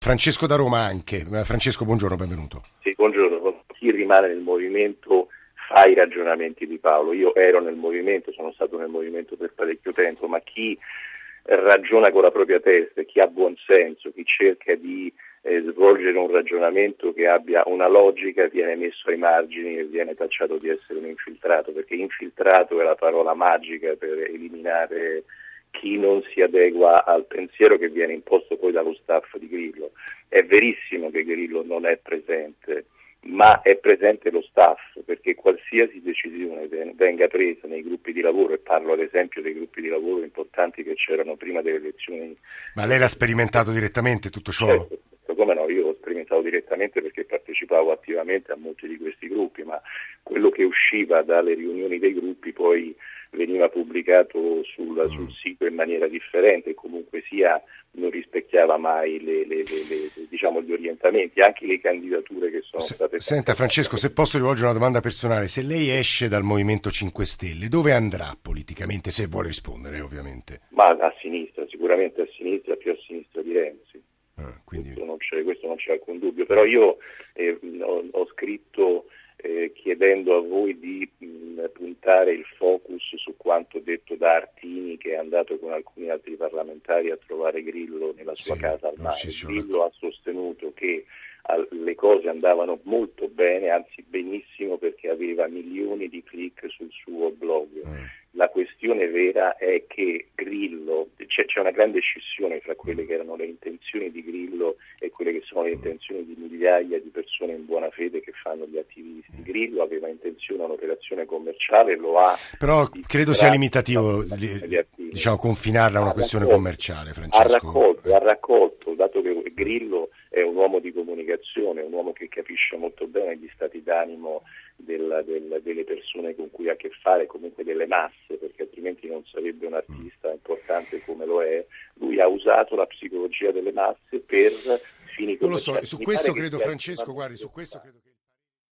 Francesco da Roma anche. Eh, Francesco, buongiorno, benvenuto. Sì, buongiorno. Chi rimane nel movimento fa i ragionamenti di Paolo. Io ero nel movimento, sono stato nel movimento per parecchio tempo, ma chi ragiona con la propria testa, chi ha buon senso, chi cerca di eh, svolgere un ragionamento che abbia una logica viene messo ai margini e viene tacciato di essere un infiltrato, perché infiltrato è la parola magica per eliminare chi non si adegua al pensiero che viene imposto poi dallo staff di Grillo. È verissimo che Grillo non è presente, ma è presente lo staff, perché qualsiasi decisione venga presa nei gruppi di lavoro, e parlo ad esempio dei gruppi di lavoro importanti che c'erano prima delle elezioni. Ma lei l'ha sperimentato direttamente tutto ciò? Certo, come no, io l'ho sperimentato direttamente perché partecipavo attivamente a molti di questi gruppi, ma quello che usciva dalle riunioni dei gruppi poi veniva pubblicato sul, mm. sul sito in maniera differente, comunque sia non rispecchiava mai le, le, le, diciamo, gli orientamenti, anche le candidature che sono se, state Senta Francesco, se posso rivolgere una domanda personale, se lei esce dal Movimento 5 Stelle, dove andrà politicamente, se vuole rispondere ovviamente? Ma a sinistra, sicuramente a sinistra, più a sinistra di Renzi. Quindi... questo, non questo, non c'è, alcun dubbio, però io eh, ho, ho, scritto eh, chiedendo a voi di mh, puntare il focus su quanto detto da Artini che è andato con alcuni altri parlamentari a trovare Grillo nella sua sì, casa al mare. Grillo ha cose andavano molto bene, anzi benissimo perché aveva milioni di click sul suo blog. Mm. La questione vera è che Grillo, c'è, c'è, una grande scissione fra quelle che erano le intenzioni di Grillo e quelle che sono le intenzioni di migliaia di persone in buona fede che fanno gli attivisti. Grillo aveva intenzione un'operazione commerciale, lo ha. Però credo sia limitativo diciamo, confinarla a una ha questione raccolto, commerciale, Francesco. Ha raccolto, ha raccolto, dato che Grillo è un uomo di comunicazione, un uomo che capisce molto bene gli stati d'animo del, del, delle persone con cui ha a che fare, comunque delle masse, perché altrimenti non sarebbe un artista importante come lo è. Lui ha usato la psicologia delle masse per fini Non lo so, su questo credo Francesco, guardi, su questo credo che